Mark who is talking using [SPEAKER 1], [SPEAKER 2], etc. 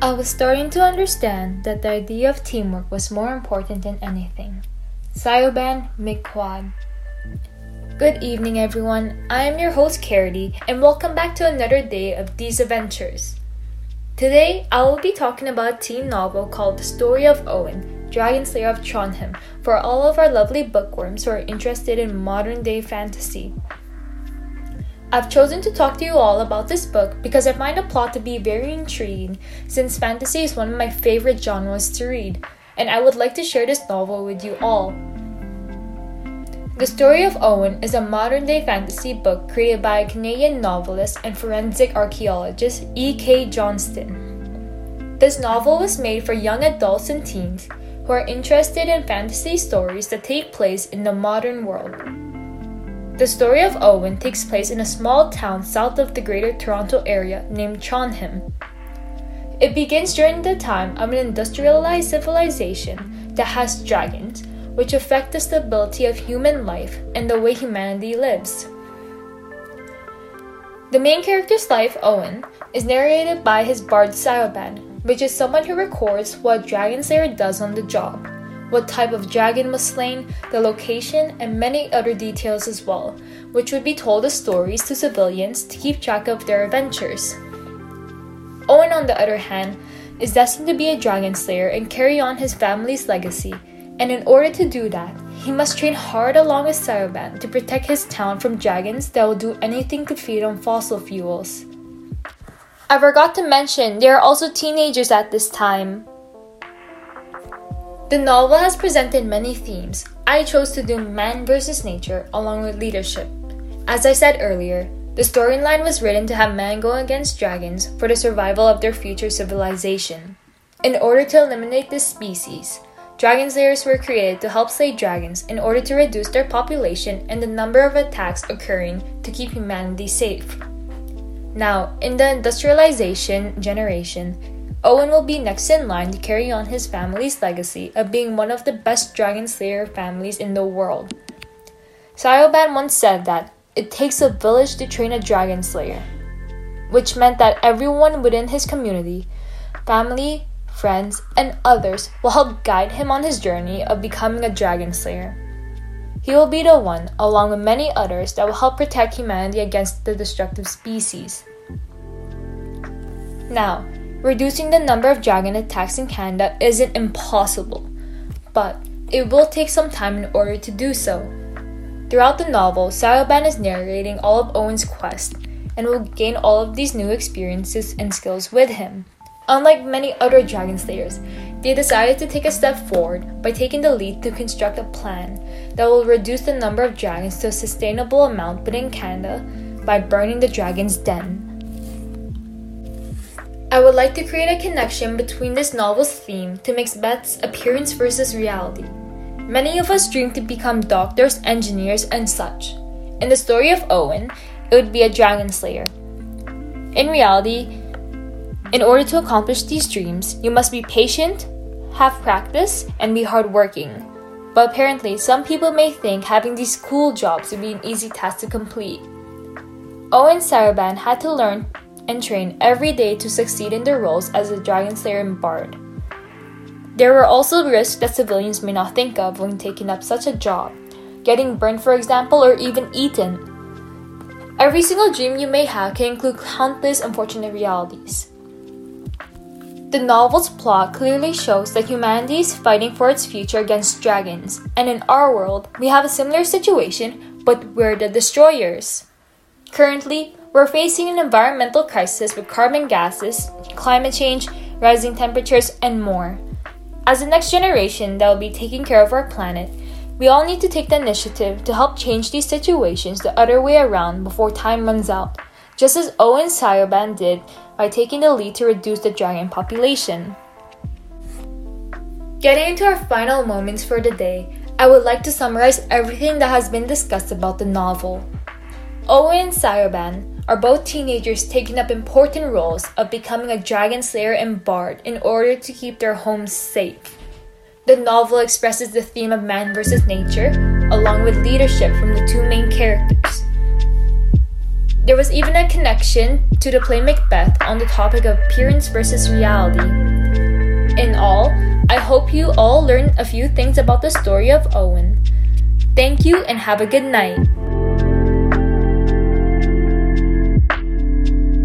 [SPEAKER 1] I was starting to understand that the idea of teamwork was more important than anything. Siobhan McQuaid. Good evening, everyone. I am your host, Carity, and welcome back to another day of these adventures. Today, I will be talking about a teen novel called The Story of Owen, Dragon Slayer of Trondheim, for all of our lovely bookworms who are interested in modern day fantasy. I've chosen to talk to you all about this book because I find the plot to be very intriguing since fantasy is one of my favorite genres to read, and I would like to share this novel with you all. The Story of Owen is a modern day fantasy book created by a Canadian novelist and forensic archaeologist E.K. Johnston. This novel was made for young adults and teens who are interested in fantasy stories that take place in the modern world. The story of Owen takes place in a small town south of the Greater Toronto Area named Trondheim. It begins during the time of an industrialized civilization that has dragons, which affect the stability of human life and the way humanity lives. The main character's life, Owen, is narrated by his bard Siobhan, which is someone who records what Dragon Slayer does on the job what type of dragon was slain, the location, and many other details as well, which would be told as stories to civilians to keep track of their adventures. Owen, on the other hand, is destined to be a dragon slayer and carry on his family's legacy, and in order to do that, he must train hard along with Siobhan to protect his town from dragons that will do anything to feed on fossil fuels. I forgot to mention, there are also teenagers at this time, the novel has presented many themes. I chose to do man versus nature along with leadership. As I said earlier, the storyline was written to have man go against dragons for the survival of their future civilization. In order to eliminate this species, dragon slayers were created to help slay dragons in order to reduce their population and the number of attacks occurring to keep humanity safe. Now, in the industrialization generation, Owen will be next in line to carry on his family's legacy of being one of the best Dragon Slayer families in the world. Siobhan once said that it takes a village to train a Dragon Slayer, which meant that everyone within his community, family, friends, and others will help guide him on his journey of becoming a Dragon Slayer. He will be the one, along with many others, that will help protect humanity against the destructive species. Now, Reducing the number of dragon attacks in Canada isn't impossible, but it will take some time in order to do so. Throughout the novel, Siobhan is narrating all of Owen's quest and will gain all of these new experiences and skills with him. Unlike many other dragon slayers, they decided to take a step forward by taking the lead to construct a plan that will reduce the number of dragons to a sustainable amount within Canada by burning the dragon's den. I would like to create a connection between this novel's theme to Macbeth's appearance versus reality. Many of us dream to become doctors, engineers, and such. In the story of Owen, it would be a dragon slayer. In reality, in order to accomplish these dreams, you must be patient, have practice, and be hardworking. But apparently, some people may think having these cool jobs would be an easy task to complete. Owen Siobhan had to learn and train every day to succeed in their roles as a Dragon Slayer and Bard. There were also risks that civilians may not think of when taking up such a job, getting burned, for example, or even eaten. Every single dream you may have can include countless unfortunate realities. The novel's plot clearly shows that humanity is fighting for its future against dragons, and in our world, we have a similar situation, but we're the destroyers. Currently, we're facing an environmental crisis with carbon gases, climate change, rising temperatures, and more. As the next generation that will be taking care of our planet, we all need to take the initiative to help change these situations the other way around before time runs out, just as Owen Siobhan did by taking the lead to reduce the dragon population. Getting into our final moments for the day, I would like to summarize everything that has been discussed about the novel. Owen Siobhan are both teenagers taking up important roles of becoming a dragon slayer and bard in order to keep their homes safe. The novel expresses the theme of man versus nature, along with leadership from the two main characters. There was even a connection to the play Macbeth on the topic of appearance versus reality. In all, I hope you all learned a few things about the story of Owen. Thank you and have a good night.